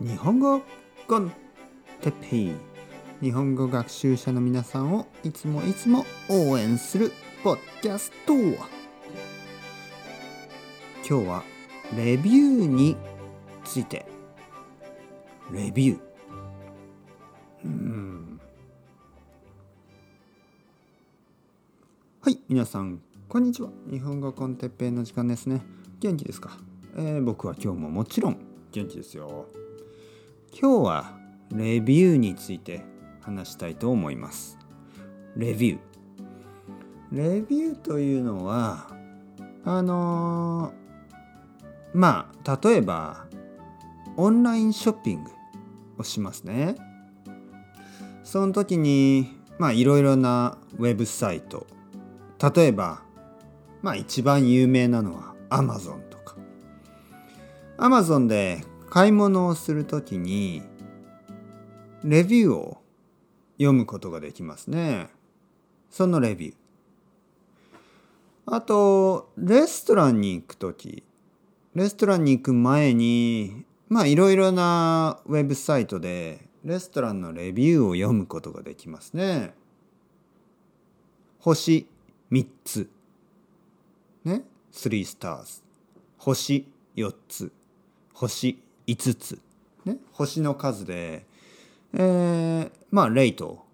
日本語コンテッペイ。日本語学習者の皆さんをいつもいつも応援するポッキャスト今日はレビューについて。レビュー。うん。はい皆さんこんにちは。日本語コンテッペイの時間ですね。元気ですか、えー、僕は今日ももちろん元気ですよ。今日はレビューについて話したいと思います。レビュー。レビューというのはあのー、まあ例えばオンラインショッピングをしますね。その時にまあいろいろなウェブサイト。例えばまあ一番有名なのは Amazon とか。Amazon で買い物をするときにレビューを読むことができますね。そのレビュー。あと、レストランに行くとき、レストランに行く前に、まあいろいろなウェブサイトでレストランのレビューを読むことができますね。星3つ。ね？3 stars。星4つ。星5つ、ね、星の数で、えー、まあレイト。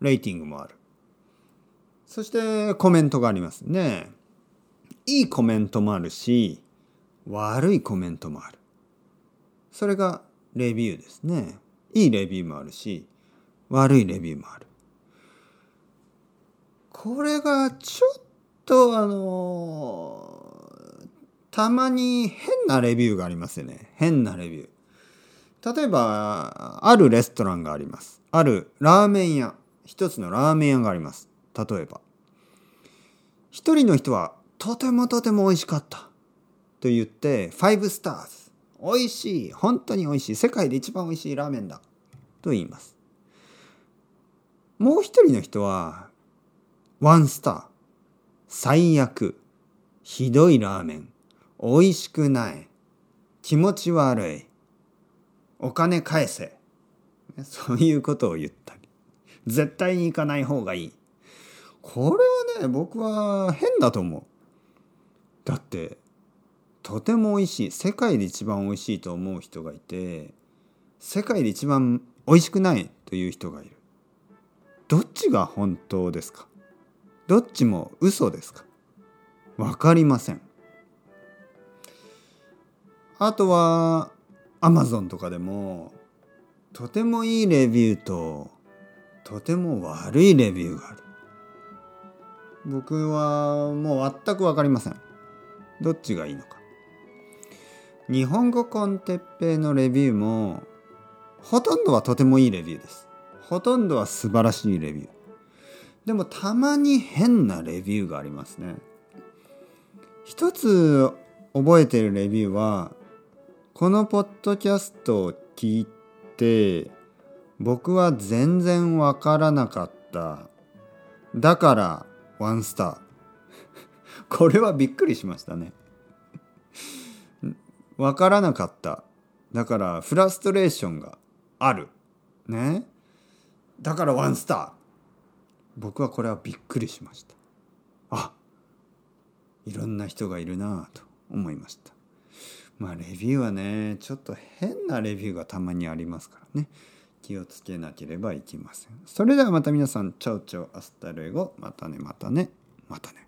レーティングもある。そしてコメントがあります。ね。いいコメントもあるし悪いコメントもある。それがレビューです。ね。いいレビューもあるし悪いレビューもある。これがちょっとあのたまに変なレビューがありますよね。変なレビュー。例えば、あるレストランがあります。あるラーメン屋。一つのラーメン屋があります。例えば。一人の人は、とてもとても美味しかった。と言って、5スターズ。美味しい。本当に美味しい。世界で一番美味しいラーメンだ。と言います。もう一人の人は、1スター。最悪。ひどいラーメン。美味しくない。気持ち悪い。お金返せ。そういうことを言ったり。絶対に行かない方がいい。これはね、僕は変だと思う。だって、とても美味しい。世界で一番美味しいと思う人がいて、世界で一番美味しくないという人がいる。どっちが本当ですか？どっちも嘘ですか？わかりません。あとは Amazon とかでもとてもいいレビューととても悪いレビューがある。僕はもう全く分かりません。どっちがいいのか。日本語コンテッペイのレビューもほとんどはとてもいいレビュー。ですほとんどは素晴らしいレビュー。でもたまに変なレビューがありますね。一つ覚えてるレビューはこのポッドキャストを聞いて僕は全然わからなかった。だからワンスター。これはびっくりしましたね。わからなかった。だからフラストレーションがある。ね。だからワンスター。僕はこれはびっくりしました。あいろんな人がいるなと思いました。まあレビューはねちょっと変なレビューがたまにありますからね。気をつけなければいけません。それではまた皆さん ciao ciao hasta luego。またねまたね。またね。